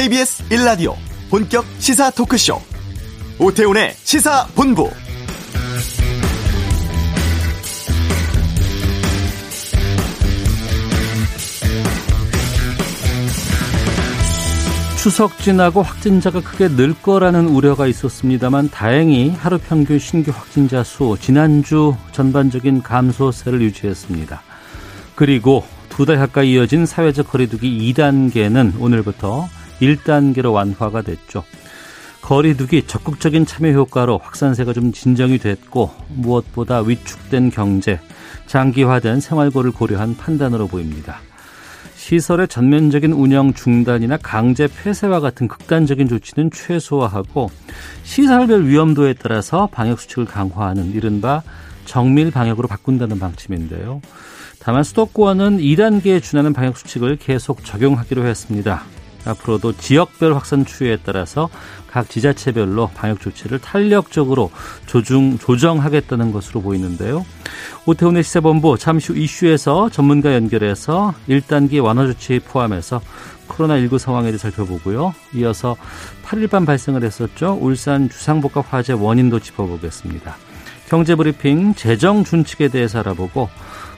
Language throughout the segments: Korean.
KBS 1라디오 본격 시사 토크쇼 오태훈의 시사본부 추석 지나고 확진자가 크게 늘 거라는 우려가 있었습니다만 다행히 하루 평균 신규 확진자 수 지난주 전반적인 감소세를 유지했습니다. 그리고 두 달 가까이 이어진 사회적 거리두기 2단계는 오늘부터 1단계로 완화가 됐죠. 거리두기 적극적인 참여 효과로 확산세가 좀 진정이 됐고 무엇보다 위축된 경제, 장기화된 생활고를 고려한 판단으로 보입니다. 시설의 전면적인 운영 중단이나 강제 폐쇄와 같은 극단적인 조치는 최소화하고 시설별 위험도에 따라서 방역 수칙을 강화하는 이른바 정밀 방역으로 바꾼다는 방침인데요. 다만 수도권은 2단계에 준하는 방역 수칙을 계속 적용하기로 했습니다. 앞으로도 지역별 확산 추이에 따라서 각 지자체별로 방역 조치를 탄력적으로 조중, 조정하겠다는 것으로 보이는데요. 오태훈의 시사본부 잠시 후 이슈에서 전문가 연결해서 1단계 완화 조치 포함해서 코로나19 상황에 대해 살펴보고요. 이어서 8일반 발생을 했었죠. 울산 주상복합 화재 원인도 짚어보겠습니다. 경제브리핑 재정 준칙에 대해서 알아보고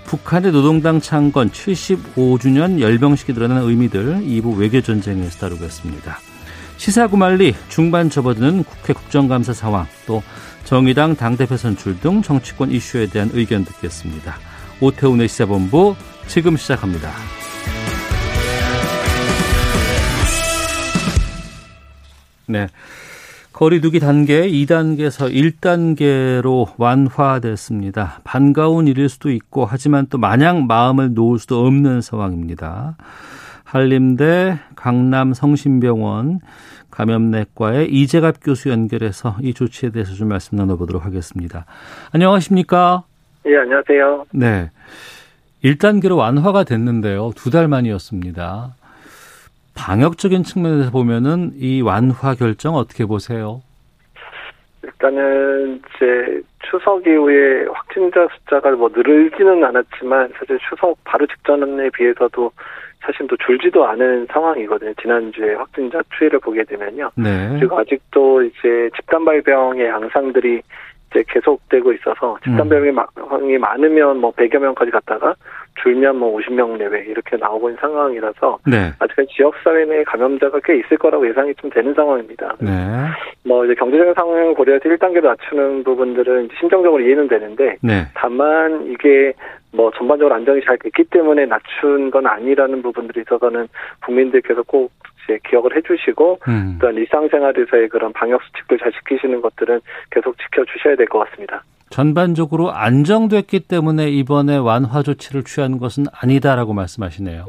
북한의 노동당 창건 75주년 열병식이 드러나는 의미들 2부 외교전쟁에서 다루겠습니다. 시사구말리 중반 접어드는 국회 국정감사 상황 또 정의당 당대표 선출 등 정치권 이슈에 대한 의견 듣겠습니다. 오태훈의 시사본부 지금 시작합니다. 네. 거리두기 단계 2단계에서 1단계로 완화됐습니다. 반가운 일일 수도 있고 하지만 또 마냥 마음을 놓을 수도 없는 상황입니다. 한림대 강남 성심병원 감염내과의 이재갑 교수 연결해서 이 조치에 대해서 좀 말씀 나눠보도록 하겠습니다. 안녕하십니까? 예, 안녕하세요. 네. 1단계로 완화가 됐는데요. 두 달 만이었습니다. 방역적인 측면에서 보면은 이 완화 결정 어떻게 보세요? 일단은 이제 추석 이후에 확진자 숫자가 뭐 늘지는 않았지만 사실 추석 바로 직전에 비해서도 사실 또 줄지도 않은 상황이거든요. 지난주에 확진자 추이를 보게 되면요. 네. 그리고 아직도 이제 집단 발병의 양상들이 이제 계속되고 있어서 집단 발병이 음. 많으면 뭐 100여 명까지 갔다가 줄면 뭐 50명 내외 이렇게 나오고 있는 상황이라서 네. 아직은 지역 사회 내 감염자가 꽤 있을 거라고 예상이 좀 되는 상황입니다. 네. 뭐 이제 경제적인 상황을 고려해서 1단계로 낮추는 부분들은 심정적으로 이해는 되는데 네. 다만 이게 뭐 전반적으로 안정이 잘 됐기 때문에 낮춘 건 아니라는 부분들이 있어서는 국민들께서 꼭 이제 기억을 해주시고 음. 또한 일상생활에서의 그런 방역 수칙들 잘 지키시는 것들은 계속 지켜주셔야 될 것 같습니다. 전반적으로 안정됐기 때문에 이번에 완화 조치를 취한 것은 아니다라고 말씀하시네요.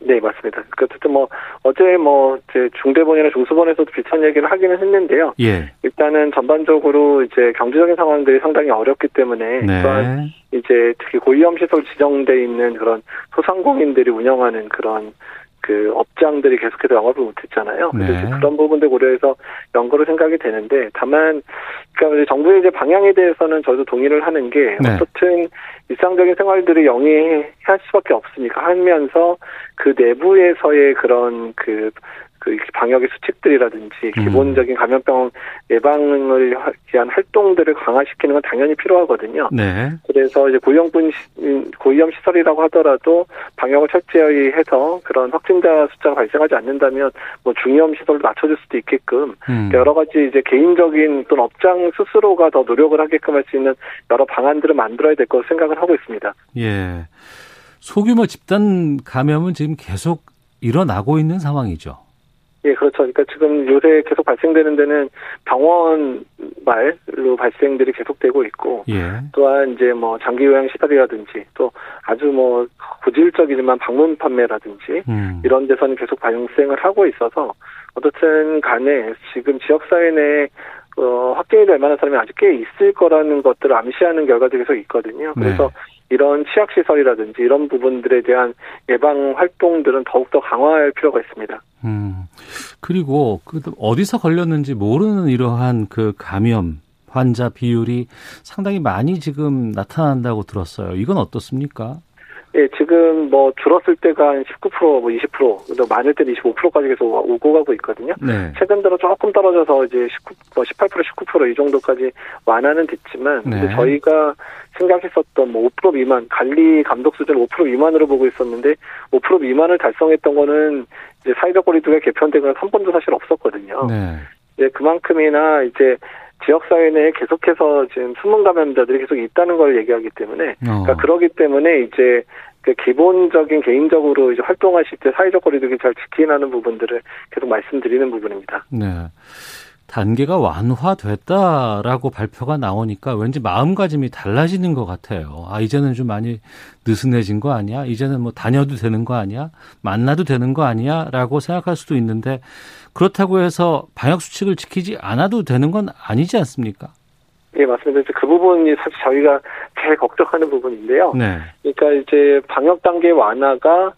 네, 맞습니다. 어쨌든 뭐 어제 뭐 이제 중대본이나 중수본에서도 비슷한 얘기를 하기는 했는데요. 예. 일단은 전반적으로 이제 경제적인 상황들이 상당히 어렵기 때문에 네. 또한 이제 특히 고위험 시설 지정돼 있는 그런 소상공인들이 운영하는 그런 그 업장들이 계속해서 영업을 못했잖아요. 그래서 네. 그런 부분들 고려해서 연거로 생각이 되는데 다만 그러니까 정부의 이제 방향에 대해서는 저도 동의를 하는 게 네. 어떻든 일상적인 생활들을 영위할 수밖에 없으니까 하면서 그 내부에서의 그런 그 그 방역의 수칙들이라든지 음. 기본적인 감염병 예방을 위한 활동들을 강화시키는 건 당연히 필요하거든요. 네. 그래서 이제 고위험군 고위험 시설이라고 하더라도 방역을 철저히 해서 그런 확진자 숫자가 발생하지 않는다면 뭐 중위험 시설도 낮춰줄 수도 있게끔 음. 여러 가지 이제 개인적인 또는 업장 스스로가 더 노력을 하게끔 할 수 있는 여러 방안들을 만들어야 될 것으로 생각을 하고 있습니다. 예. 소규모 집단 감염은 지금 계속 일어나고 있는 상황이죠. 예, 그렇죠. 그러니까 지금 요새 계속 발생되는 데는 병원 말로 발생들이 계속되고 있고, 예. 또한 이제 뭐 장기 요양 시설이라든지 또 아주 뭐 고질적이지만 방문 판매라든지 음. 이런 데서는 계속 발생을 하고 있어서 어떻든 간에 지금 지역사회 내 어, 확진이 될 만한 사람이 아직 꽤 있을 거라는 것들을 암시하는 결과들이 계속 있거든요. 그래서 네. 이런 취약시설이라든지 이런 부분들에 대한 예방 활동들은 더욱더 강화할 필요가 있습니다. 음. 그리고 그 어디서 걸렸는지 모르는 이러한 그 감염 환자 비율이 상당히 많이 지금 나타난다고 들었어요. 이건 어떻습니까? 예, 지금 뭐 줄었을 때가 한 19%, 뭐 20%, 많을 때는 25%까지 계속 오고 가고 있거든요. 네. 최근 들어 조금 떨어져서 이제 19, 뭐 18%, 19%이 정도까지 완화는 됐지만, 네. 저희가 생각했었던 뭐 5% 미만, 관리 감독 수준 5% 미만으로 보고 있었는데, 5% 미만을 달성했던 거는 이제 사회적 거리두기가 개편되거나 한 번도 사실 없었거든요. 네. 이제 그만큼이나 이제 지역사회 내에 계속해서 지금 숨은 감염자들이 계속 있다는 걸 얘기하기 때문에, 어. 그러니까 그러기 때문에 이제 그 기본적인 개인적으로 이제 활동하실 때 사회적 거리두기 잘 지키는 부분들을 계속 말씀드리는 부분입니다. 네. 단계가 완화됐다라고 발표가 나오니까 왠지 마음가짐이 달라지는 것 같아요. 아, 이제는 좀 많이 느슨해진 거 아니야? 이제는 뭐 다녀도 되는 거 아니야? 만나도 되는 거 아니야? 라고 생각할 수도 있는데 그렇다고 해서 방역 수칙을 지키지 않아도 되는 건 아니지 않습니까? 예, 맞습니다. 그 부분이 사실 저희가 제일 걱정하는 부분인데요. 네. 그러니까 이제 방역 단계 완화가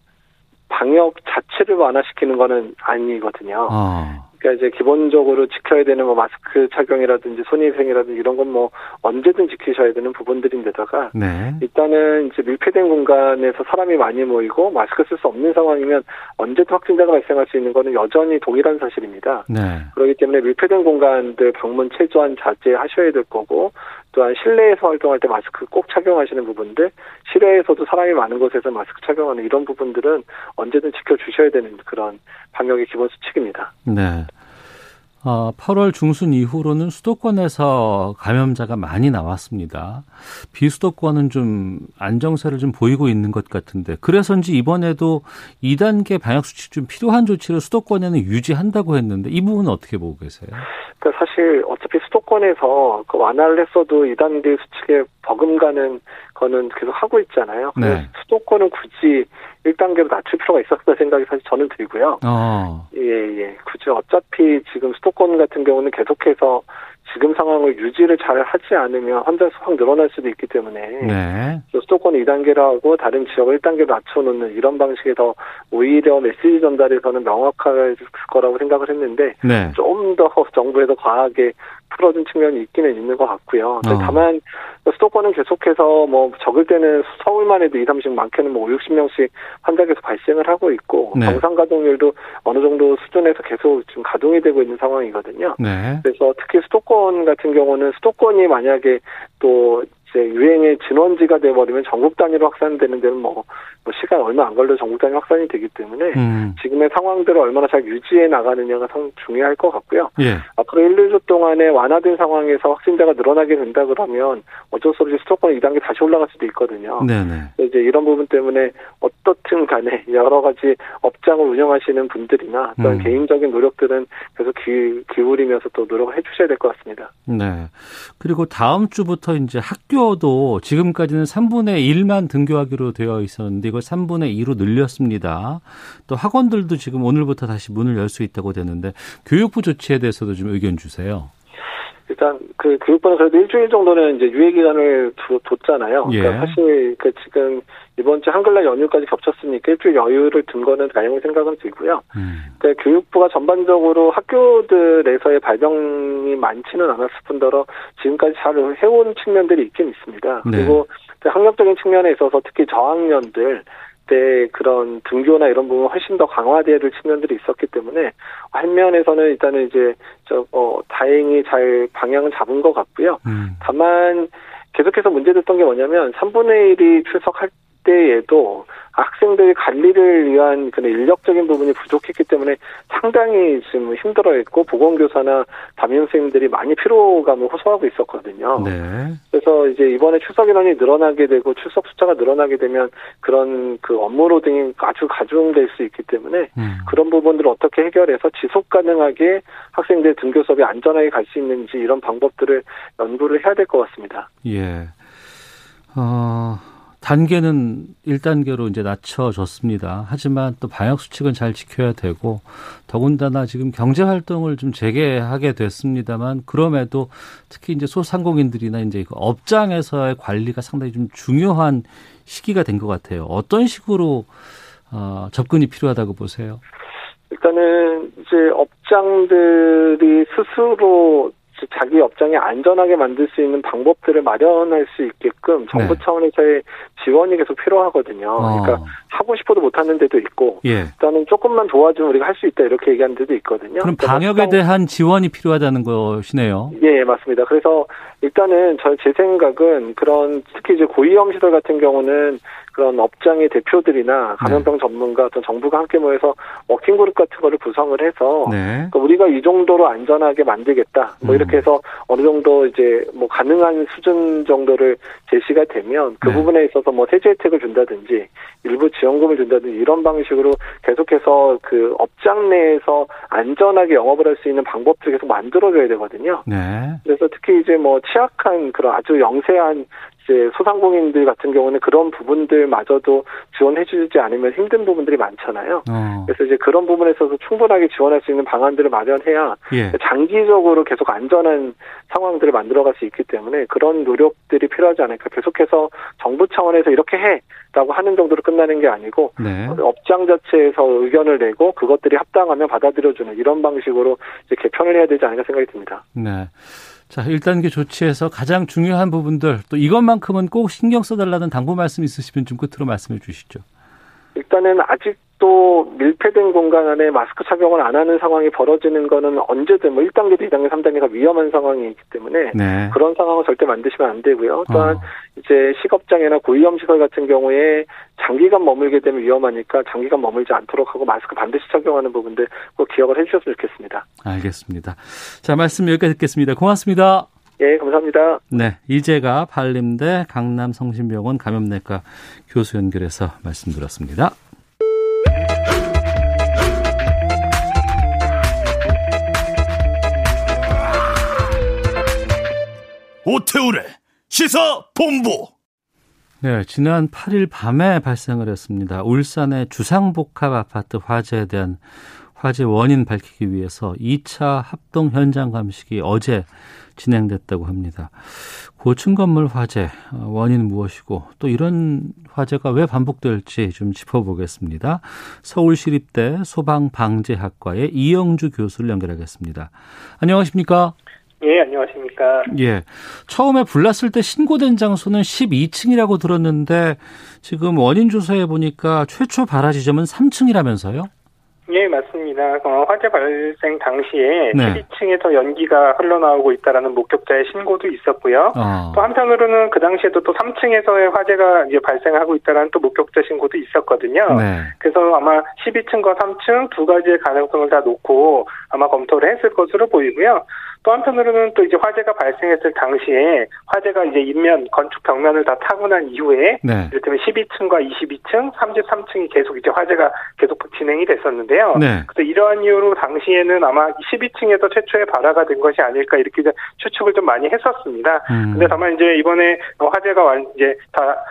방역 자체를 완화시키는 거는 아니거든요. 어. 그러니까 이제 기본적으로 지켜야 되는 뭐 마스크 착용이라든지 손위생이라든지 이런 건 뭐 언제든 지키셔야 되는 부분들인데다가 네. 일단은 이제 밀폐된 공간에서 사람이 많이 모이고 마스크 쓸 수 없는 상황이면 언제든 확진자가 발생할 수 있는 거는 여전히 동일한 사실입니다. 네. 그렇기 때문에 밀폐된 공간들 방문 최소한 자제하셔야 될 거고 또한 실내에서 활동할 때 마스크 꼭 착용하시는 부분들, 실외에서도 사람이 많은 곳에서 마스크 착용하는 이런 부분들은 언제든 지켜주셔야 되는 그런 방역의 기본 수칙입니다. 네. 어, 8월 중순 이후로는 수도권에서 감염자가 많이 나왔습니다. 비수도권은 좀 안정세를 좀 보이고 있는 것 같은데 그래서인지 이번에도 2단계 방역 수칙 좀 필요한 조치를 수도권에는 유지한다고 했는데 이 부분은 어떻게 보고 계세요? 그러니까 사실 어차피 수도권에서 그 완화를 했어도 2단계 수칙에 버금가는 거는 계속 하고 있잖아요. 네. 수도권은 굳이 1단계로 낮출 필요가 있었다 생각이 사실 저는 들고요. 어. 예, 예. 굳이 어차피 지금 수도권 같은 경우는 계속해서 지금 상황을 유지를 잘 하지 않으면 환자 수 확 늘어날 수도 있기 때문에 네. 수도권 2단계로 하고 다른 지역을 1단계로 낮춰놓는 이런 방식에서 오히려 메시지 전달이 저는 명확할 거라고 생각을 했는데 네. 좀더 정부에서 과하게 풀어준 측면이 있기는 있는 것 같고요. 어. 다만 수도권은 계속해서 뭐 적을 때는 서울만 해도 2, 30 많게는 뭐 5, 60명씩 환자 계속 발생을 하고 있고 네. 정상 가동률도 어느 정도 수준에서 계속 지금 가동이 되고 있는 상황이거든요. 네. 그래서 특히 수도권 같은 경우는 수도권이 만약에 또 이제 유행의 진원지가 돼버리면 전국 단위로 확산되는 데는 뭐, 뭐 시간 얼마 안 걸려 전국 단위 확산이 되기 때문에 음. 지금의 상황들을 얼마나 잘 유지해 나가느냐가 상 중요할 것 같고요. 예. 앞으로 1, 2주 동안에 완화된 상황에서 확진자가 늘어나게 된다 그러면 어쩔 수 없이 수도권 2단계 다시 올라갈 수도 있거든요. 네네. 이제 이런 부분 때문에 어떻든 간에 여러 가지 업장을 운영하시는 분들이나 또는 음. 개인적인 노력들은 계속 기, 기울이면서 또 노력을 해주셔야 될 것 같습니다. 네. 그리고 다음 주부터 이제 학교 학교도 지금까지는 3분의 1만 등교하기로 되어 있었는데 이걸 3분의 2로 늘렸습니다. 또 학원들도 지금 오늘부터 다시 문을 열 수 있다고 되는데 교육부 조치에 대해서도 좀 의견 주세요. 일단 그 교육부는 그래도 일주일 정도는 이제 유예 기간을 뒀잖아요. 그러니까 예. 그러니까 사실 그 지금 이번 주 한글날 연휴까지 겹쳤으니까 일주일 여유를 둔 거는 다행히 생각은 들고요. 음. 그러니까 교육부가 전반적으로 학교들에서의 발병이 많지는 않았을 뿐더러 지금까지 잘 해온 측면들이 있긴 있습니다. 네. 그리고 학력적인 측면에 있어서 특히 저학년들 때 그런 등교나 이런 부분 훨씬 더 강화돼야 될 측면들이 있었기 때문에 한 면에서는 일단은 이제 저 어, 다행히 잘 방향을 잡은 것 같고요. 음. 다만 계속해서 문제됐던 게 뭐냐면 3분의 1이 출석할 때에도 학생들의 관리를 위한 그런 인력적인 부분이 부족했기 때문에 상당히 지금 힘들어했고 보건교사나 담임 선생님들이 많이 피로감을 호소하고 있었거든요. 네. 그래서 이제 이번에 출석 인원이 늘어나게 되고 출석 숫자가 늘어나게 되면 그런 그 업무로 등이 아주 가중될 수 있기 때문에 음. 그런 부분들을 어떻게 해결해서 지속 가능하게 학생들 등교 수업이 안전하게 갈 수 있는지 이런 방법들을 연구를 해야 될 것 같습니다. 예. 어. 단계는 1단계로 이제 낮춰졌습니다. 하지만 또 방역 수칙은 잘 지켜야 되고 더군다나 지금 경제 활동을 좀 재개하게 됐습니다만 그럼에도 특히 이제 소상공인들이나 이제 그 업장에서의 관리가 상당히 좀 중요한 시기가 된 것 같아요. 어떤 식으로 어, 접근이 필요하다고 보세요? 일단은 이제 업장들이 스스로 자기 업장에 안전하게 만들 수 있는 방법들을 마련할 수 있게끔 정부 네. 차원에서의 지원이 계속 필요하거든요. 어. 그러니까 하고 싶어도 못하는 데도 있고 예. 일단은 조금만 도와주면 우리가 할 수 있다 이렇게 얘기하는 데도 있거든요. 그럼 그러니까 방역에 막상- 대한 지원이 필요하다는 것이네요. 예, 예, 맞습니다. 그래서 일단은 저제 생각은 그런 특히 이제 고위험 시설 같은 경우는 그런 업장의 대표들이나 감염병 전문가 어떤 정부가 함께 모여서 working group 같은 거를 구성을 해서 네. 그러니까 우리가 이 정도로 안전하게 만들겠다. 뭐 음. 이렇게 해서 어느 정도 이제 뭐 가능한 수준 정도를 제시가 되면 그 네. 부분에 있어서 뭐 세제 혜택을 준다든지 일부 지원금을 준다든지 이런 방식으로 계속해서 그 업장 내에서 안전하게 영업을 할 수 있는 방법들을 계속 만들어줘야 되거든요. 네. 그래서 특히 이제 뭐 취약한 그런 아주 영세한 이제 소상공인들 같은 경우는 그런 부분들마저도 지원해주지 않으면 힘든 부분들이 많잖아요. 어. 그래서 이제 그런 부분에 있어서 충분하게 지원할 수 있는 방안들을 마련해야 예. 장기적으로 계속 안전한 상황들을 만들어갈 수 있기 때문에 그런 노력들이 필요하지 않을까. 계속해서 정부 차원에서 이렇게 해라고 하는 정도로 끝나는 게 아니고 네. 업장 자체에서 의견을 내고 그것들이 합당하면 받아들여주는 이런 방식으로 이제 개편을 해야 되지 않을까 생각이 듭니다. 네. 자, 1단계 조치에서 가장 중요한 부분들 또 이것만큼은 꼭 신경 써달라는 당부 말씀 있으시면 좀 끝으로 말씀해 주시죠. 일단은 아직도 밀폐된 공간 안에 마스크 착용을 안 하는 상황이 벌어지는 거는 언제든 뭐 1단계도 2단계, 3단계가 위험한 상황이기 때문에 네. 그런 상황을 절대 만드시면 안 되고요. 또한 어. 이제 식업장이나 고위험 시설 같은 경우에 장기간 머물게 되면 위험하니까 장기간 머물지 않도록 하고 마스크 반드시 착용하는 부분들 꼭 기억을 해 주셨으면 좋겠습니다. 알겠습니다. 자, 말씀 여기까지 듣겠습니다. 고맙습니다. 예, 감사합니다. 네, 이제가 한림대 강남 성심병원 감염내과 교수 연결해서 말씀드렸습니다. 오태우래 시사 본부. 네, 지난 8일 밤에 발생을 했습니다. 울산의 주상복합 아파트 화재에 대한 화재 원인 밝히기 위해서 2차 합동 현장 감식이 어제 진행됐다고 합니다. 고층 건물 화재 어, 원인 무엇이고 또 이런 화재가 왜 반복될지 좀 짚어보겠습니다. 서울시립대 소방방재학과의 이영주 교수를 연결하겠습니다. 안녕하십니까? 예, 안녕하십니까. 예. 처음에 불났을 때 신고된 장소는 12층이라고 들었는데 지금 원인 조사해 보니까 최초 발화 지점은 3층이라면서요? 예, 맞습니다. 어, 화재 발생 당시에 네. 12층에서 연기가 흘러나오고 있다라는 목격자의 신고도 있었고요. 어. 또 한편으로는 그 당시에도 또 3층에서의 화재가 이제 발생하고 있다라는 또 목격자 신고도 있었거든요. 네. 그래서 아마 12층과 3층 두 가지의 가능성을 다 놓고 아마 검토를 했을 것으로 보이고요. 또 한편으로는 또 이제 화재가 발생했을 당시에 화재가 이제 인면 건축 벽면을 다 타고 난 이후에 네. 이를테면 12층과 22층, 33층이 계속 이제 화재가 계속 진행이 됐었는데요. 네. 그래서 이러한 이유로 당시에는 아마 12층에서 최초의 발화가 된 것이 아닐까 이렇게 추측을 좀 많이 했었습니다. 음. 근데 다만 이제 이번에 화재가 완 이제 다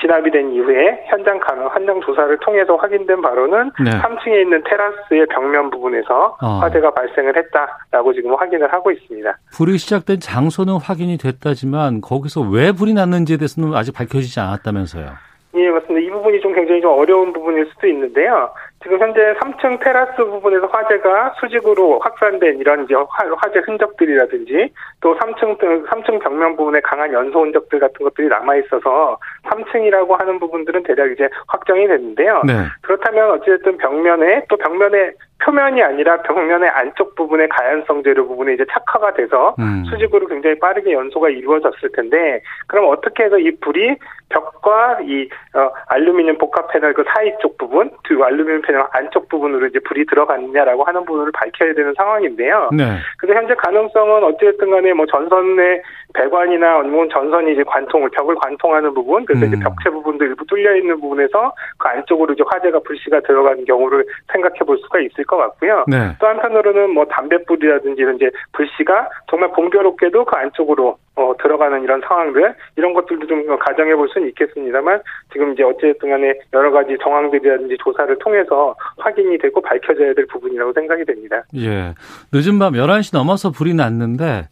진압이 된 이후에 현장 가능 현장 조사를 통해서 확인된 바로는 네. 3층에 있는 테라스의 벽면 부분에서 어. 화재가 발생을 했다라고 지금 확인을 하고 있습니다. 불이 시작된 장소는 확인이 됐다지만 거기서 왜 불이 났는지에 대해서는 아직 밝혀지지 않았다면서요. 예, 맞습니다. 이 부분이 좀 굉장히 좀 어려운 부분일 수도 있는데요. 지금 현재 3층 테라스 부분에서 화재가 수직으로 확산된 이런 이제 화- 화재 흔적들이라든지 또 3층 3층 벽면 부분에 강한 연소 흔적들 같은 것들이 남아 있어서 3층이라고 하는 부분들은 대략 이제 확정이 됐는데요. 네. 그렇다면 어쨌든 벽면에 또 벽면에 표면이 아니라 벽면의 안쪽 부분의 가연성 재료 부분에 이제 착화가 돼서 음. 수직으로 굉장히 빠르게 연소가 이루어졌을 텐데 그럼 어떻게 해서 이 불이 벽과 이 어, 알루미늄 복합 패널 그 사이 쪽 부분, 그 알루미늄 패널 안쪽 부분으로 이제 불이 들어갔느냐라고 하는 부분을 밝혀야 되는 상황인데요. 네. 그래서 현재 가능성은 어찌됐든 간에 뭐 전선의 배관이나 아니면 전선이 이제 관통을 벽을 관통하는 부분, 그래서 음. 이제 벽체 부분도 일부 뚫려 있는 부분에서 그 안쪽으로 이제 화재가 불씨가 들어가는 경우를 생각해 볼 수가 있을 것 같고요. 네. 또 한편으로는 뭐 담뱃불이라든지 이런 이제 불씨가 정말 공교롭게도 그 안쪽으로 어, 들어가는 이런 상황들 이런 것들도 좀 가정해 볼 수는 있겠습니다만 지금 이제 어쨌든 간에 여러 가지 정황들이라든지 조사를 통해서 확인이 되고 밝혀져야 될 부분이라고 생각이 됩니다. 예. 늦은 밤 11시 넘어서 불이 났는데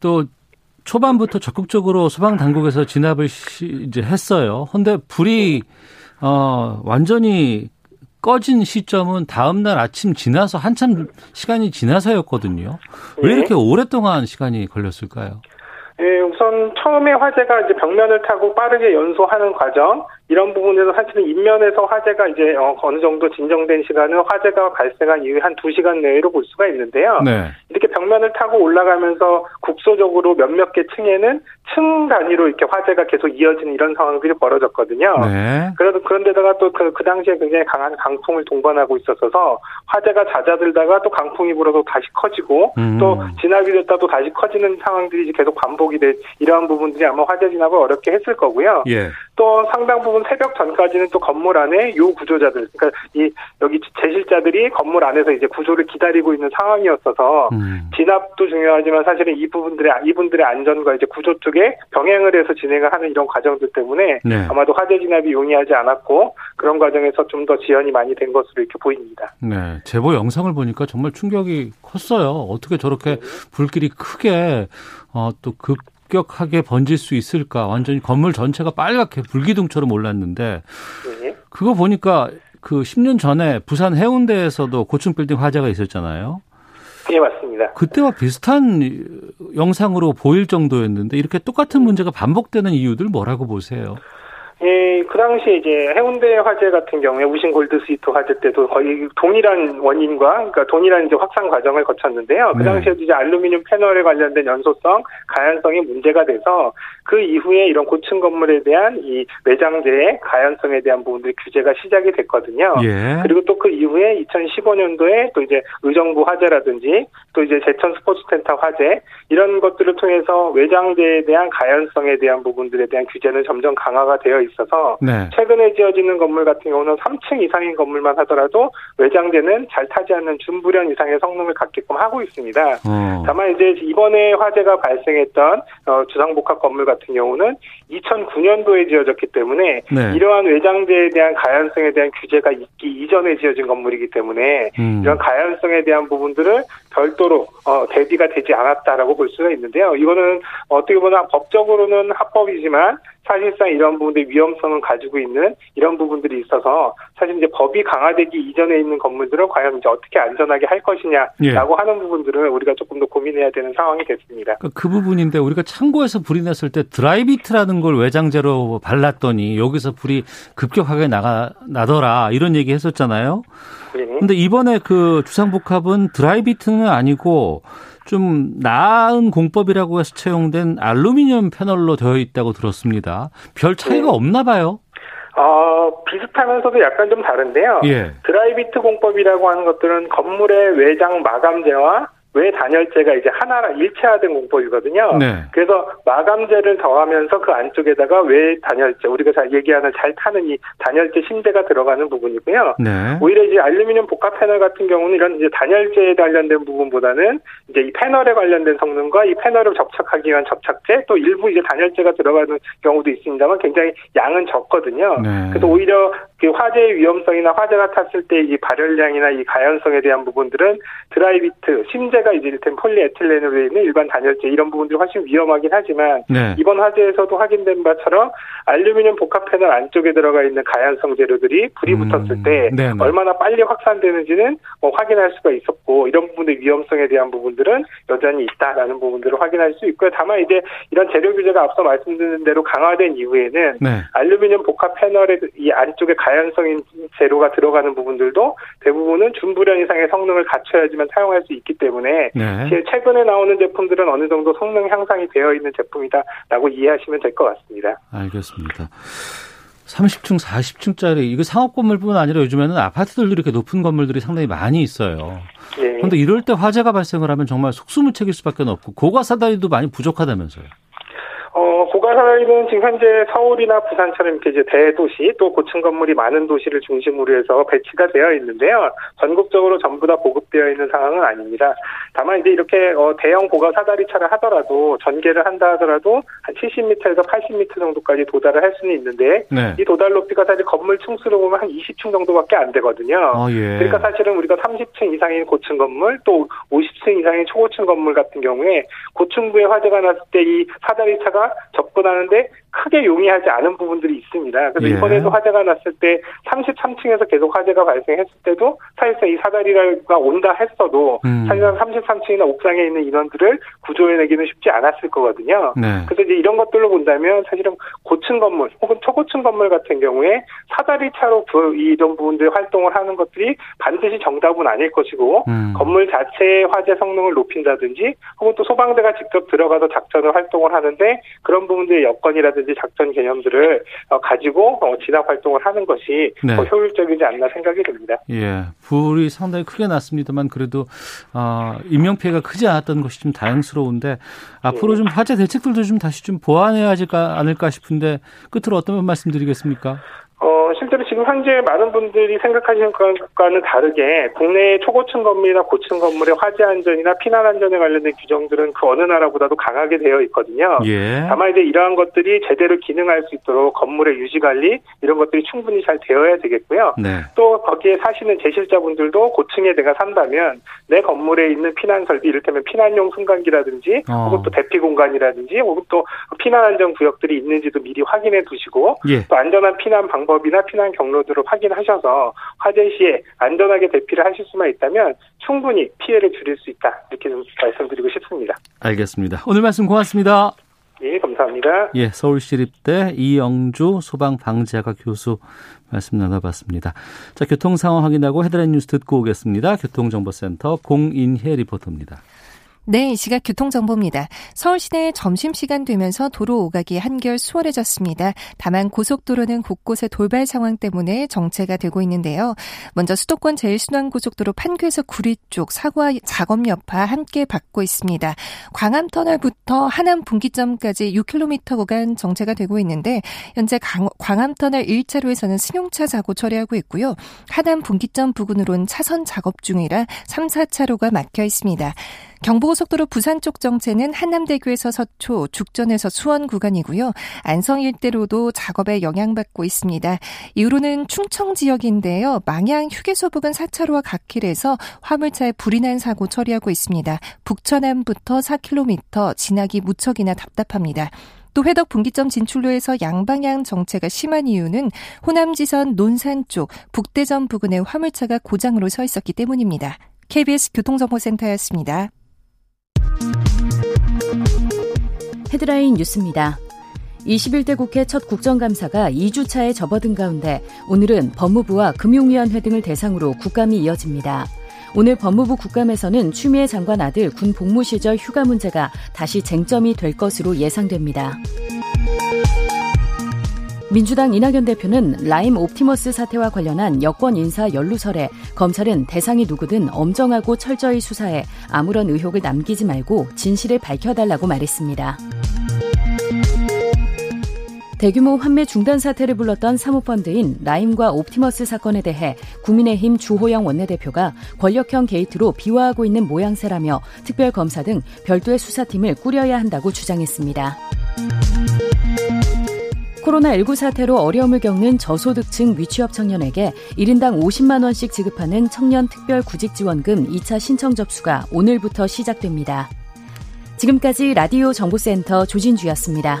또 초반부터 적극적으로 소방 당국에서 진압을 시, 이제 했어요. 근데 불이 어 완전히 꺼진 시점은 다음 날 아침 지나서 한참 시간이 지나서였거든요. 왜 예. 이렇게 오랫동안 시간이 걸렸을까요? 예, 우선 처음에 화재가 이제 벽면을 타고 빠르게 연소하는 과정 이런 부분에서 사실은 인면에서 화재가 이제 어, 느 정도 진정된 시간은 화재가 발생한 이후에 한 2시간 내로 볼 수가 있는데요. 네. 이렇게 벽면을 타고 올라가면서 국소적으로 몇몇 개 층에는 층 단위로 이렇게 화재가 계속 이어지는 이런 상황들이 벌어졌거든요. 네. 그래도 그런데다가 또그 그 당시에 굉장히 강한 강풍을 동반하고 있었어서 화재가 잦아들다가 또 강풍이 불어서 다시 커지고 음. 또 진압이 됐다 또 다시 커지는 상황들이 계속 반복이 돼 이러한 부분들이 아마 화재 진압을 어렵게 했을 거고요. 예. 또 상당 부분 새벽 전까지는 또 건물 안에 요 구조자들 그러니까 이 여기 제실자들이 건물 안에서 이제 구조를 기다리고 있는 상황이었어서 음. 진압도 중요하지만 사실은 이 부분들의 이분들의 안전과 이제 구조 쪽에 병행을 해서 진행을 하는 이런 과정들 때문에 네. 아마도 화재 진압이 용이하지 않았고 그런 과정에서 좀 더 지연이 많이 된 것으로 이렇게 보입니다. 네, 제보 영상을 보니까 정말 충격이 컸어요. 어떻게 저렇게 불길이 크게 어, 또급 격하게 번질 수 있을까? 완전히 건물 전체가 빨갛게 불기둥처럼 올랐는데 네. 그거 보니까 그 10년 전에 부산 해운대에서도 고층 빌딩 화재가 있었잖아요. 예, 맞습니다. 그때와 비슷한 영상으로 보일 정도였는데 이렇게 똑같은 문제가 반복되는 이유들 뭐라고 보세요? 예, 그 당시에 이제 해운대 화재 같은 경우에 우신 골드 스위트 화재 때도 거의 동일한 원인과 그러니까 동일한 이제 확산 과정을 거쳤는데요. 그 네. 당시에도 이제 알루미늄 패널에 관련된 연소성, 가연성이 문제가 돼서 그 이후에 이런 고층 건물에 대한 이 매장재의 가연성에 대한 부분들이 규제가 시작이 됐거든요. 예. 그리고 또 그 이후에 2015년도에 또 이제 의정부 화재라든지 또 이제 제천 스포츠 센터 화재 이런 것들을 통해서 외장재에 대한 가연성에 대한 부분들에 대한 규제는 점점 강화가 되어 있 어서 네. 최근에 지어지는 건물 같은 경우는 3층 이상인 건물만 하더라도 외장재는 잘 타지 않는 준불연 이상의 성능을 갖게끔 하고 있습니다. 어. 다만 이제 이번에 화재가 발생했던 어, 주상복합 건물 같은 경우는 2009년도에 지어졌기 때문에 네. 이러한 외장재에 대한 가연성에 대한 규제가 있기 이전에 지어진 건물이기 때문에 음. 이런 가연성에 대한 부분들을 별도로 어, 대비가 되지 않았다라고 볼 수가 있는데요. 이거는 어떻게 보면 법적으로는 합법이지만 사실상 이런 부분들 위험성을 가지고 있는 이런 부분들이 있어서 사실 이제 법이 강화되기 이전에 있는 건물들을 과연 이제 어떻게 안전하게 할 것이냐라고 예. 하는 부분들을 우리가 조금 더 고민해야 되는 상황이 됐습니다. 그, 그 부분인데 우리가 창고에서 불이 났을 때 드라이비트라는 걸 외장재로 발랐더니 여기서 불이 급격하게 나가 나더라 이런 얘기 했었잖아요. 그 런데 네. 이번에 그 주상복합은 드라이비트는 아니고 좀 나은 공법이라고 해서 채용된 알루미늄 패널로 되어 있다고 들었습니다. 별 차이가 네. 없나 봐요. 어, 비슷하면서도 약간 좀 다른데요. 예. 드라이비트 공법이라고 하는 것들은 건물의 외장 마감재와 외 단열재가 이제 하나라 일체화된 공법이거든요. 네. 그래서 마감재를 더하면서 그 안쪽에다가 외 단열재 우리가 잘 얘기하는 잘 타는 이 단열재 심재가 들어가는 부분이고요. 네. 오히려 이제 알루미늄 복합 패널 같은 경우는 이런 이제 단열재에 관련된 부분보다는 이제 이 패널에 관련된 성능과 이 패널을 접착하기 위한 접착제 또 일부 이제 단열재가 들어가는 경우도 있습니다만 굉장히 양은 적거든요. 네. 그래서 오히려 그 화재의 위험성이나 화재가 탔을 때 이 발열량이나 이 가연성에 대한 부분들은 드라이비트 심재 화재가 이제 이를테면 폴리에틸렌으로 있는 일반 단열재 이런 부분들이 훨씬 위험하긴 하지만 네. 이번 화재에서도 확인된 바처럼 알루미늄 복합 패널 안쪽에 들어가 있는 가연성 재료들이 불이 음. 붙었을 때 네네. 네. 얼마나 빨리 확산되는지는 뭐 확인할 수가 있었고 이런 부분의 위험성에 대한 부분들은 여전히 있다라는 부분들을 확인할 수 있고요. 다만 이제 이런 재료 규제가 앞서 말씀드린 대로 강화된 이후에는 네. 알루미늄 복합 패널의 이 안쪽에 가연 성인 재료가 들어가는 부분들도 대부분은 준불연 이상의 성능을 갖춰야지만 사용할 수 있기 때문에 네. 최근에 나오는 제품들은 어느 정도 성능 향상이 되어 있는 제품이다라고 이해하시면 될 것 같습니다. 알겠습니다. 30층, 40층짜리 이거 상업 건물뿐만 아니라 요즘에는 아파트들도 이렇게 높은 건물들이 상당히 많이 있어요. 그런데 네. 이럴 때 화재가 발생을 하면 정말 속수무책일 수밖에 없고 고가 사다리도 많이 부족하다면서요. 어, 고가사이는 지금 현재 서울이나 부산처럼 이렇게 이제 대도시 또 고층 건물이 많은 도시를 중심으로 해서 배치가 되어 있는데요. 전국적으로 전부 다 보급되어 있는 상황은 아닙니다. 다만 이제 이렇게 어, 대형 고가 사다리 차를 하더라도 전개를 한다 하더라도 한 70m에서 80m 정도까지 도달을 할 수는 있는데 네. 이 도달 높이가 사실 건물 층수로 보면 한 20층 정도밖에 안 되거든요. 어, 예. 그러니까 사실은 우리가 30층 이상인 고층 건물 또 50층 이상인 초고층 건물 같은 경우에 고층부에 화재가 났을 때 이 사다리 차가 접근하는데 크게 용이하지 않은 부분들이 있습니다. 그래서 예. 이번에도 화재가 났을 때 33층에서 계속 화재가 발생했을 때도 사실상 이 사다리가 온다 했어도 음. 사실상 33층이나 옥상에 있는 인원들을 구조해내기는 쉽지 않았을 거거든요. 네. 그래서 이제 이런 것들로 본다면 사실은 고층 건물 혹은 초고층 건물 같은 경우에 사다리 차로 그 이런 부분들 활동을 하는 것들이 반드시 정답은 아닐 것이고 음. 건물 자체의 화재 성능을 높인다든지 혹은 또 소방대가 직접 들어가서 작전을 활동을 하는데 그런 부분들의 여건이라든지 작전 개념들을 어, 가지고 어, 진압 활동을 하는 것이 네. 더 효율적이지 않나 생각이 듭니다. 예, 불이 상당히 크게 났습니다만 그래도 어, 인명 피해가 크지 않았던 것이 좀 다행스러운데 앞으로 네. 좀 화재 대책들도 좀 다시 좀 보완해야 하지 않을까 싶은데 끝으로 어떤 말씀드리겠습니까? 어, 실제로 지금 현재 많은 분들이 생각하시는 것과는 다르게 국내 초고층 건물이나 고층 건물의 화재 안전이나 피난 안전에 관련된 규정들은 그 어느 나라보다도 강하게 되어 있거든요. 예. 다만 이제 이러한 것들이 제대로 기능할 수 있도록 건물의 유지 관리 이런 것들이 충분히 잘 되어야 되겠고요. 네. 또 거기에 사시는 제실자분들도 고층에 내가 산다면 내 건물에 있는 피난 설비 이를테면 피난용 승강기라든지 어. 혹은 또 대피 공간이라든지 혹은 또 피난 안전 구역들이 있는지도 미리 확인해 두시고 예. 또 안전한 피난 방 방법이나 피난 경로들을 확인하셔서 화재 시에 안전하게 대피를 하실 수만 있다면 충분히 피해를 줄일 수 있다 이렇게 좀 말씀드리고 싶습니다. 알겠습니다. 오늘 말씀 고맙습니다. 예, 감사합니다. 예, 서울시립대 이영주 소방방재학과 교수 말씀 나눠봤습니다. 자, 교통 상황 확인하고 헤드라인 뉴스 듣고 오겠습니다. 교통정보센터 공인혜 리포터입니다. 네, 이 시각 교통정보입니다. 서울 시내 점심시간 되면서 도로 오가기 한결 수월해졌습니다. 다만 고속도로는 곳곳에 돌발 상황 때문에 정체가 되고 있는데요. 먼저 수도권 제1순환고속도로 판교에서 구리 쪽 사과 작업 여파 함께 받고 있습니다. 광암터널부터 하남 분기점까지 6km 구간 정체가 되고 있는데 현재 광암터널 1차로에서는 승용차 사고 처리하고 있고요. 하남 분기점 부근으론 차선 작업 중이라 3, 4차로가 막혀 있습니다. 경부 고속도로 부산 쪽 정체는 한남대교에서 서초, 죽전에서 수원 구간이고요. 안성 일대로도 작업에 영향받고 있습니다. 이후로는 충청 지역인데요. 망양 휴게소 부근 4차로와 갓길에서 화물차에 불이 난 사고 처리하고 있습니다. 북천암부터 4km 지나기 무척이나 답답합니다. 또 회덕 분기점 진출로에서 양방향 정체가 심한 이유는 호남지선 논산 쪽 북대전 부근의 화물차가 고장으로 서 있었기 때문입니다. KBS 교통정보센터였습니다. 헤드라인 뉴스입니다. 21대 국회 첫 국정감사가 2주차에 접어든 가운데 오늘은 법무부와 금융위원회 등을 대상으로 국감이 이어집니다. 오늘 법무부 국감에서는 추미애 장관 아들 군 복무 시절 휴가 문제가 다시 쟁점이 될 것으로 예상됩니다. 민주당 이낙연 대표는 라임 옵티머스 사태와 관련한 여권 인사 연루설에 검찰은 대상이 누구든 엄정하고 철저히 수사해 아무런 의혹을 남기지 말고 진실을 밝혀달라고 말했습니다. 대규모 환매 중단 사태를 불렀던 사모펀드인 라임과 옵티머스 사건에 대해 국민의힘 주호영 원내대표가 권력형 게이트로 비화하고 있는 모양새라며 특별검사 등 별도의 수사팀을 꾸려야 한다고 주장했습니다. 코로나19 사태로 어려움을 겪는 저소득층 미취업 청년에게 1인당 50만 원씩 지급하는 청년 특별 구직 지원금 2차 신청 접수가 오늘부터 시작됩니다. 지금까지 라디오 정보센터 조진주였습니다.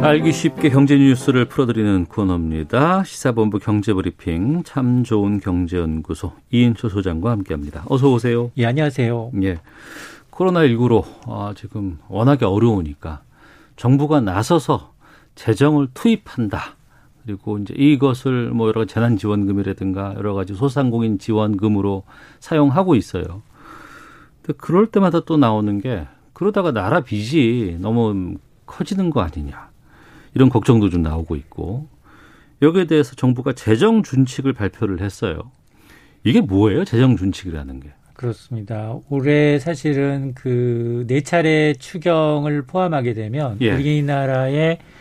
알기 쉽게 경제 뉴스를 풀어드리는 코너입니다. 시사본부 경제브리핑 참 좋은 경제연구소 이인초 소장과 함께합니다. 어서 오세요. 예, 안녕하세요. 예, 코로나 19로 아, 지금 워낙에 어려우니까 정부가 나서서 재정을 투입한다. 그리고 이제 이것을 뭐 여러 가지 재난지원금이라든가 여러 가지 소상공인 지원금으로 사용하고 있어요. 근데 그럴 때마다 또 나오는 게 그러다가 나라 빚이 너무 커지는 거 아니냐. 이런 걱정도 좀 나오고 있고 여기에 대해서 정부가 재정 준칙을 발표를 했어요. 이게 뭐예요? 재정 준칙이라는 게. 그렇습니다. 올해 사실은 그 네 차례 추경을 포함하게 되면 예. 우리나라의 아,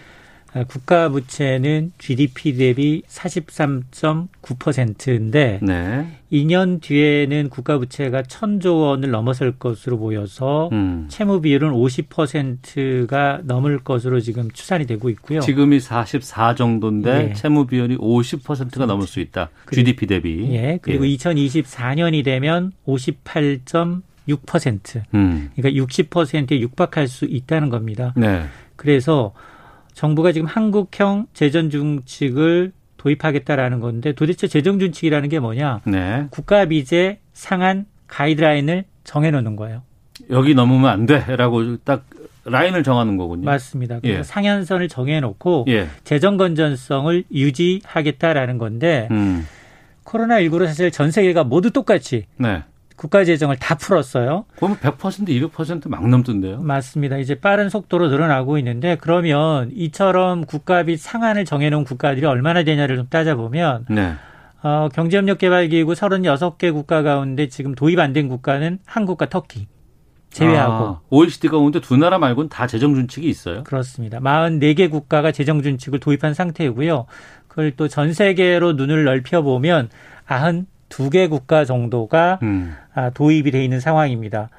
국가 부채는 GDP 대비 43.9%인데 네. 2년 뒤에는 국가 부채가 1000조 원을 넘어설 것으로 보여서 음. 채무 비율은 50%가 넘을 것으로 지금 추산이 되고 있고요. 지금이 44 정도인데 예. 채무 비율이 50%가 넘을 수 있다. 그리고, GDP 대비. 예. 그리고 예. 2024년이 되면 58. 6%. 음. 그러니까 60%에 육박할 수 있다는 겁니다. 네. 그래서 정부가 지금 한국형 재정 준칙을 도입하겠다라는 건데 도대체 재정 준칙이라는 게 뭐냐? 네. 국가 비제 상한 가이드라인을 정해 놓는 거예요. 여기 넘으면 안 돼라고 딱 라인을 정하는 거군요. 맞습니다. 그래서 예. 상한선을 정해 놓고 예. 재정 건전성을 유지하겠다라는 건데 음. 코로나 19로 사실 전 세계가 모두 똑같이 네. 국가 재정을 다 풀었어요. 그러면 100% 200%막 넘던데요? 맞습니다. 이제 빠른 속도로 늘어나고 있는데 그러면 이처럼 국가비 상한을 정해놓은 국가들이 얼마나 되냐를 좀 따져보면 네. 어, 경제협력개발기구 36개 국가 가운데 지금 도입 안 된 국가는 한국과 터키 제외하고 아, OECD 가운데 두 나라 말고는 다 재정 준칙이 있어요? 그렇습니다. 44개 국가가 재정 준칙을 도입한 상태이고요. 그걸 또 전 세계로 눈을 넓혀 보면 90 두 개 국가 정도가 음. 아, 도입이 돼 있는 상황입니다.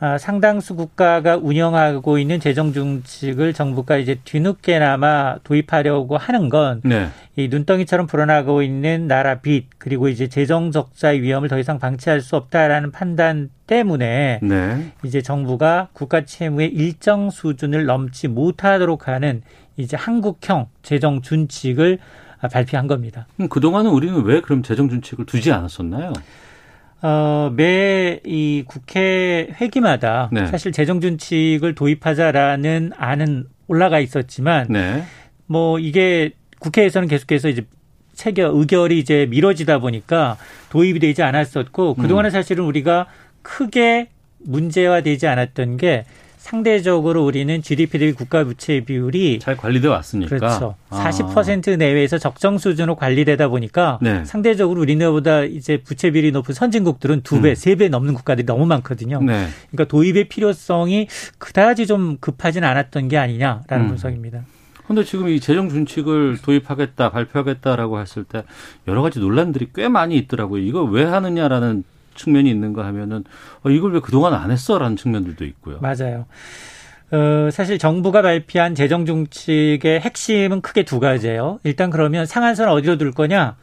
아, 상당수 국가가 운영하고 있는 재정 중칙을 정부가 이제 뒤늦게나마 도입하려고 하는 건 네. 이 눈덩이처럼 불어나고 있는 나라 빚 그리고 이제 재정 적자의 위험을 더 이상 방치할 수 없다라는 판단 때문에 네. 이제 정부가 국가 채무의 일정 수준을 넘지 못하도록 하는 이제 한국형 재정 준칙을 발표한 겁니다. 그동안은 우리는 왜 그럼 재정 준칙을 두지 않았었나요? 어, 매 이 국회 회기마다 네. 사실 재정 준칙을 도입하자라는 안은 올라가 있었지만 네. 뭐 이게 국회에서는 계속해서 이제 체결 의결이 이제 미뤄지다 보니까 도입이 되지 않았었고 그동안에 음. 사실은 우리가 크게 문제화되지 않았던 게 상대적으로 우리는 GDP 대비 국가 부채 비율이 잘 관리돼 왔으니까 그렇죠. 아. 40% 내외에서 적정 수준으로 관리되다 보니까 네. 상대적으로 우리나라보다 이제 부채 비율이 높은 선진국들은 두 배, 음. 세배 넘는 국가들이 너무 많거든요. 네. 그러니까 도입의 필요성이 그다지 좀 급하진 않았던 게 아니냐라는 음. 분석입니다. 그런데 지금 이 재정 준칙을 도입하겠다, 발표하겠다라고 했을 때 여러 가지 논란들이 꽤 많이 있더라고요. 이거 왜 하느냐라는 측면이 있는가 하면은 어, 이걸 왜 그동안 안 했어라는 측면들도 있고요. 맞아요. 어, 사실 정부가 발표한 재정 중칙의 핵심은 크게 두 가지예요. 일단 그러면 상한선 어디로 둘 거냐?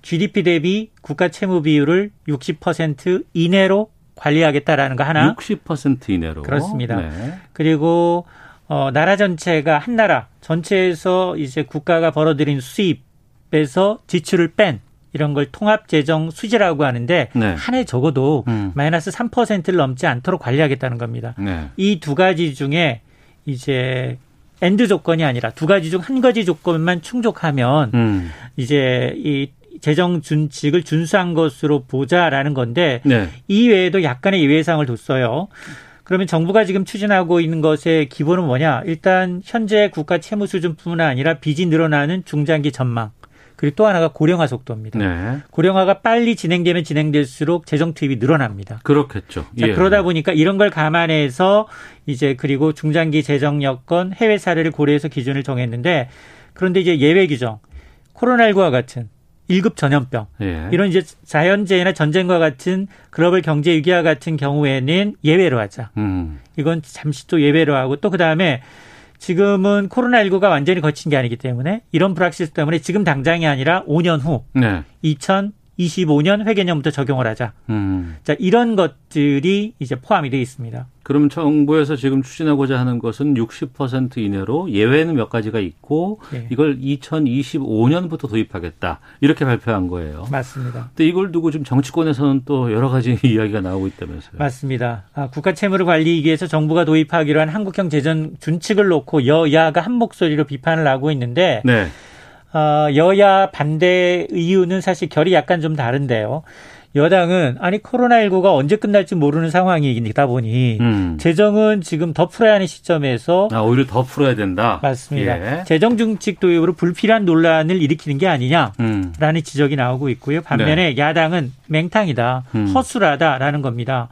GDP 대비 국가 채무 비율을 60% 이내로 관리하겠다라는 거 하나. 60% 이내로. 그렇습니다. 네. 그리고 어, 나라 전체가 한 나라 전체에서 이제 국가가 벌어들인 수입에서 지출을 뺀 이런 걸 통합 재정 수지라고 하는데 네. 한해 적어도 음. 마이너스 3%를 넘지 않도록 관리하겠다는 겁니다. 네. 이 두 가지 중에 이제 and 조건이 아니라 두 가지 중 한 가지 조건만 충족하면 음. 이제 이 재정 준칙을 준수한 것으로 보자라는 건데 네. 이 외에도 약간의 예외 사항을 뒀어요. 그러면 정부가 지금 추진하고 있는 것의 기본은 뭐냐? 일단 현재 국가 채무 수준뿐만 아니라 빚이 늘어나는 중장기 전망. 그리고 또 하나가 고령화 속도입니다. 네. 고령화가 빨리 진행되면 진행될수록 재정 투입이 늘어납니다. 그렇겠죠. 자, 예. 그러다 보니까 이런 걸 감안해서 이제 그리고 중장기 재정 여건 해외 사례를 고려해서 기준을 정했는데 그런데 이제 예외 규정 코로나19와 같은 1급 전염병 예. 이런 이제 자연재해나 전쟁과 같은 글로벌 경제 위기와 같은 경우에는 예외로 하자. 음. 이건 잠시 또 예외로 하고 또 그다음에 지금은 코로나19가 완전히 거친 게 아니기 때문에 이런 불확실성 때문에 지금 당장이 아니라 5년 후 네. 2025년 회계년부터 적용을 하자. 음. 자, 이런 것들이 이제 포함이 되어 있습니다. 그러면 정부에서 지금 추진하고자 하는 것은 60% 이내로 예외는 몇 가지가 있고 네. 이걸 2025년부터 도입하겠다 이렇게 발표한 거예요. 맞습니다. 근데 이걸 두고 지금 정치권에서는 또 여러 가지 이야기가 나오고 있다면서요. 맞습니다. 아, 국가 채무를 관리하기 위해서 정부가 도입하기로 한 한국형 재정 준칙을 놓고 여야가 한 목소리로 비판을 하고 있는데 네. 어, 여야 반대 이유는 사실 결이 약간 좀 다른데요. 여당은 아니 코로나19가 언제 끝날지 모르는 상황이다 보니 음. 재정은 지금 더 풀어야 하는 시점에서 아, 오히려 더 풀어야 된다. 맞습니다. 예. 재정 중칙 도입으로 불필요한 논란을 일으키는 게 아니냐라는 음. 지적이 나오고 있고요. 반면에 네. 야당은 맹탕이다, 음. 허술하다라는 겁니다.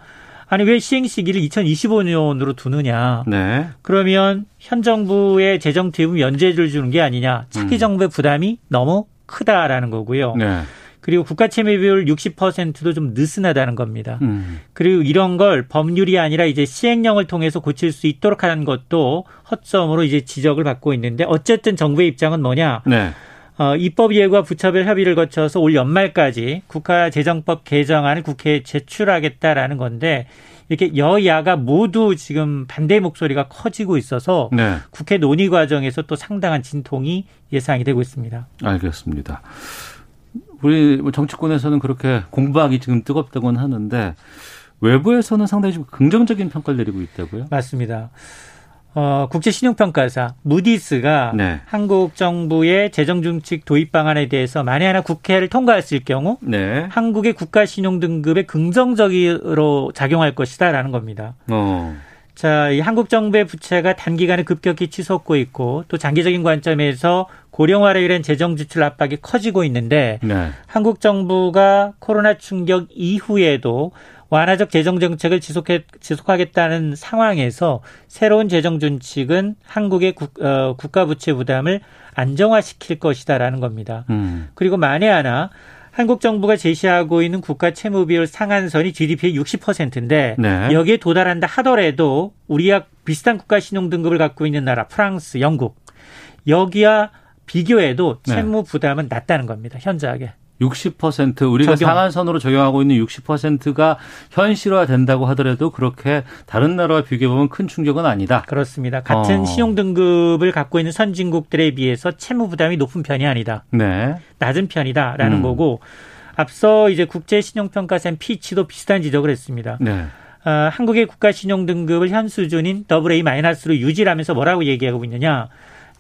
아니 왜 시행 시기를 2025년으로 두느냐? 네. 그러면 현 정부의 재정 투입은 연재를 주는 게 아니냐? 차기 음. 정부의 부담이 너무 크다라는 거고요. 네. 그리고 국가 채무 비율 60%도 좀 느슨하다는 겁니다. 음. 그리고 이런 걸 법률이 아니라 이제 시행령을 통해서 고칠 수 있도록 하는 것도 허점으로 이제 지적을 받고 있는데 어쨌든 정부의 입장은 뭐냐? 네. 어, 입법 예고와 부처별 협의를 거쳐서 올 연말까지 국가재정법 개정안을 국회에 제출하겠다라는 건데 이렇게 여야가 모두 지금 반대 목소리가 커지고 있어서 네. 국회 논의 과정에서 또 상당한 진통이 예상이 되고 있습니다. 알겠습니다. 우리 정치권에서는 그렇게 공부하기 지금 뜨겁다고는 하는데 외부에서는 상당히 좀 긍정적인 평가를 내리고 있다고요? 맞습니다. 어, 국제신용평가사 무디스가 네. 한국 정부의 재정중칙 도입 방안에 대해서 만에 하나 국회를 통과했을 경우 네. 한국의 국가신용 등급에 긍정적으로 작용할 것이다라는 겁니다. 어. 자, 이 한국 정부의 부채가 단기간에 급격히 치솟고 있고 또 장기적인 관점에서 고령화로 인한 재정 지출 압박이 커지고 있는데 네. 한국 정부가 코로나 충격 이후에도 완화적 재정 정책을 지속해 지속하겠다는 상황에서 새로운 재정 준칙은 한국의 국, 어, 국가 부채 부담을 안정화시킬 것이다라는 겁니다. 음. 그리고 만에 하나 한국 정부가 제시하고 있는 국가 채무 비율 상한선이 GDP의 60%인데 네. 여기에 도달한다 하더라도 우리와 비슷한 국가 신용 등급을 갖고 있는 나라 프랑스, 영국 여기와 비교해도 네. 채무 부담은 낮다는 겁니다. 현저하게. 60% 우리가 적용. 상한선으로 적용하고 있는 60%가 현실화 된다고 하더라도 그렇게 다른 나라와 비교해 보면 큰 충격은 아니다. 그렇습니다. 같은 어. 신용 등급을 갖고 있는 선진국들에 비해서 채무 부담이 높은 편이 아니다. 네. 낮은 편이다라는 음. 거고 앞서 이제 국제 신용 평가센 피치도 비슷한 지적을 했습니다. 네. 어, 한국의 국가 신용 등급을 현 수준인 AA-로 유지하면서 뭐라고 얘기하고 있느냐?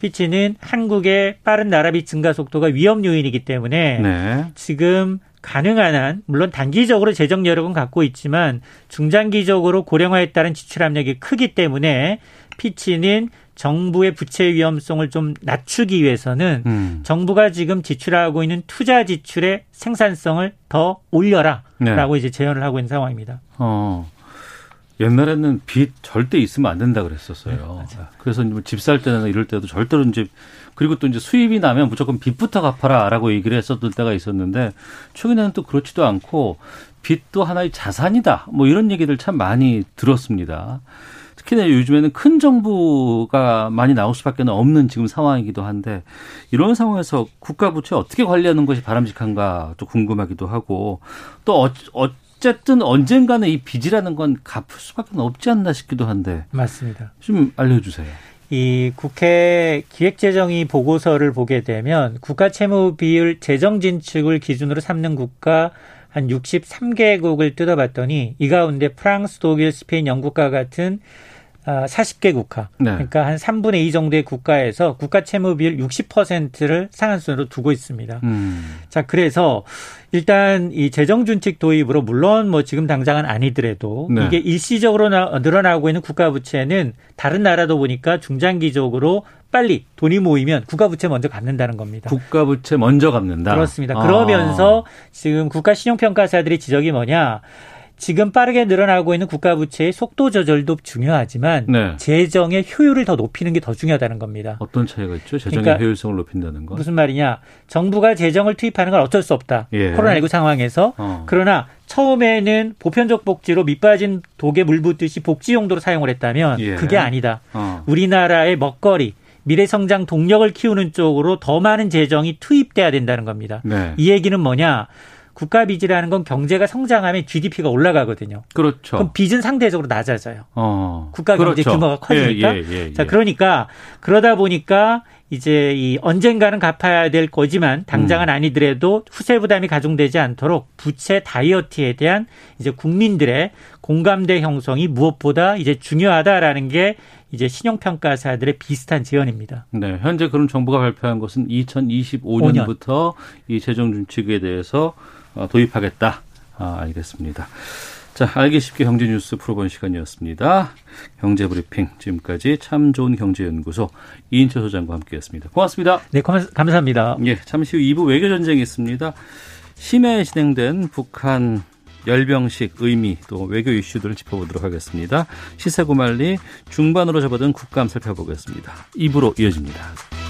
피치는 한국의 빠른 나라비 증가 속도가 위험 요인이기 때문에 네. 지금 가능한 한 물론 단기적으로 재정 여력은 갖고 있지만 중장기적으로 고령화에 따른 지출 압력이 크기 때문에 피치는 정부의 부채 위험성을 좀 낮추기 위해서는 음. 정부가 지금 지출하고 있는 투자 지출의 생산성을 더 올려라라고 네. 이제 제언을 하고 있는 상황입니다. 어. 옛날에는 빚 절대 있으면 안 된다 그랬었어요. 네, 그래서 뭐 집살 때나 이럴 때도 절대로 이제 그리고 또 이제 수입이 나면 무조건 빚부터 갚아라라고 얘기를 했었던 때가 있었는데 최근에는 또 그렇지도 않고 빚도 하나의 자산이다. 뭐 이런 얘기들 참 많이 들었습니다. 특히나 요즘에는 큰 정부가 많이 나올 수밖에 없는 지금 상황이기도 한데 이런 상황에서 국가 부채 어떻게 관리하는 것이 바람직한가 또 궁금하기도 하고 또 어, 어, 어쨌든 언젠가는 이 빚이라는 건 갚을 수밖에 없지 않나 싶기도 한데. 맞습니다. 좀 알려주세요. 이 국회 기획재정위 보고서를 보게 되면 국가 채무 비율 재정 진축을 기준으로 삼는 국가 한 63개국을 뜯어봤더니 이 가운데 프랑스, 독일, 스페인, 영국과 같은 40개 아, 국가. 네. 그러니까 한 3분의 2 정도의 국가에서 국가 채무 비율 60%를 상한선으로 두고 있습니다. 음. 자, 그래서 일단 이 재정 준칙 도입으로 물론 뭐 지금 당장은 아니더라도 네. 이게 일시적으로 늘어나고 있는 국가 부채는 다른 나라도 보니까 중장기적으로 빨리 돈이 모이면 국가 부채 먼저 갚는다는 겁니다. 국가 부채 먼저 갚는다. 그렇습니다. 그러면서 아. 지금 국가 신용 평가사들의 지적이 뭐냐? 지금 빠르게 늘어나고 있는 국가 부채의 속도 조절도 중요하지만 네. 재정의 효율을 더 높이는 게 더 중요하다는 겁니다. 어떤 차이가 있죠? 재정의 그러니까 효율성을 높인다는 거. 무슨 말이냐? 정부가 재정을 투입하는 건 어쩔 수 없다. 예. 코로나19 상황에서 어. 그러나 처음에는 보편적 복지로 밑빠진 독에 물 붓듯이 복지 용도로 사용을 했다면 예. 그게 아니다. 어. 우리나라의 먹거리 미래 성장 동력을 키우는 쪽으로 더 많은 재정이 투입돼야 된다는 겁니다. 네. 이 얘기는 뭐냐? 국가 빚이라는 건 경제가 성장하면 GDP가 올라가거든요. 그렇죠. 그럼 빚은 상대적으로 낮아져요. 어. 국가 경제 그렇죠. 규모가 커지니까. 예, 예, 예, 자, 예. 그러니까 그러다 보니까 이제 이 언젠가는 갚아야 될 거지만 당장은 음. 아니더라도 후세 부담이 가중되지 않도록 부채 다이어트에 대한 이제 국민들의 공감대 형성이 무엇보다 이제 중요하다라는 게 이제 신용평가사들의 비슷한 지원입니다. 네. 현재 그런 정부가 발표한 것은 2025년부터 5년. 이 재정 준칙에 대해서 어, 도입하겠다. 아, 알겠습니다. 자, 알기 쉽게 경제 뉴스 풀어본 시간이었습니다. 경제 브리핑 지금까지 참 좋은 경제연구소 이인철 소장과 함께했습니다. 고맙습니다. 네, 감사합니다. 예, 잠시 후 2부 외교 전쟁이 있습니다. 심야에 진행된 북한 열병식 의미 또 외교 이슈들을 짚어보도록 하겠습니다. 시사구말리 중반으로 접어든 국감 살펴보겠습니다. 2부로 이어집니다.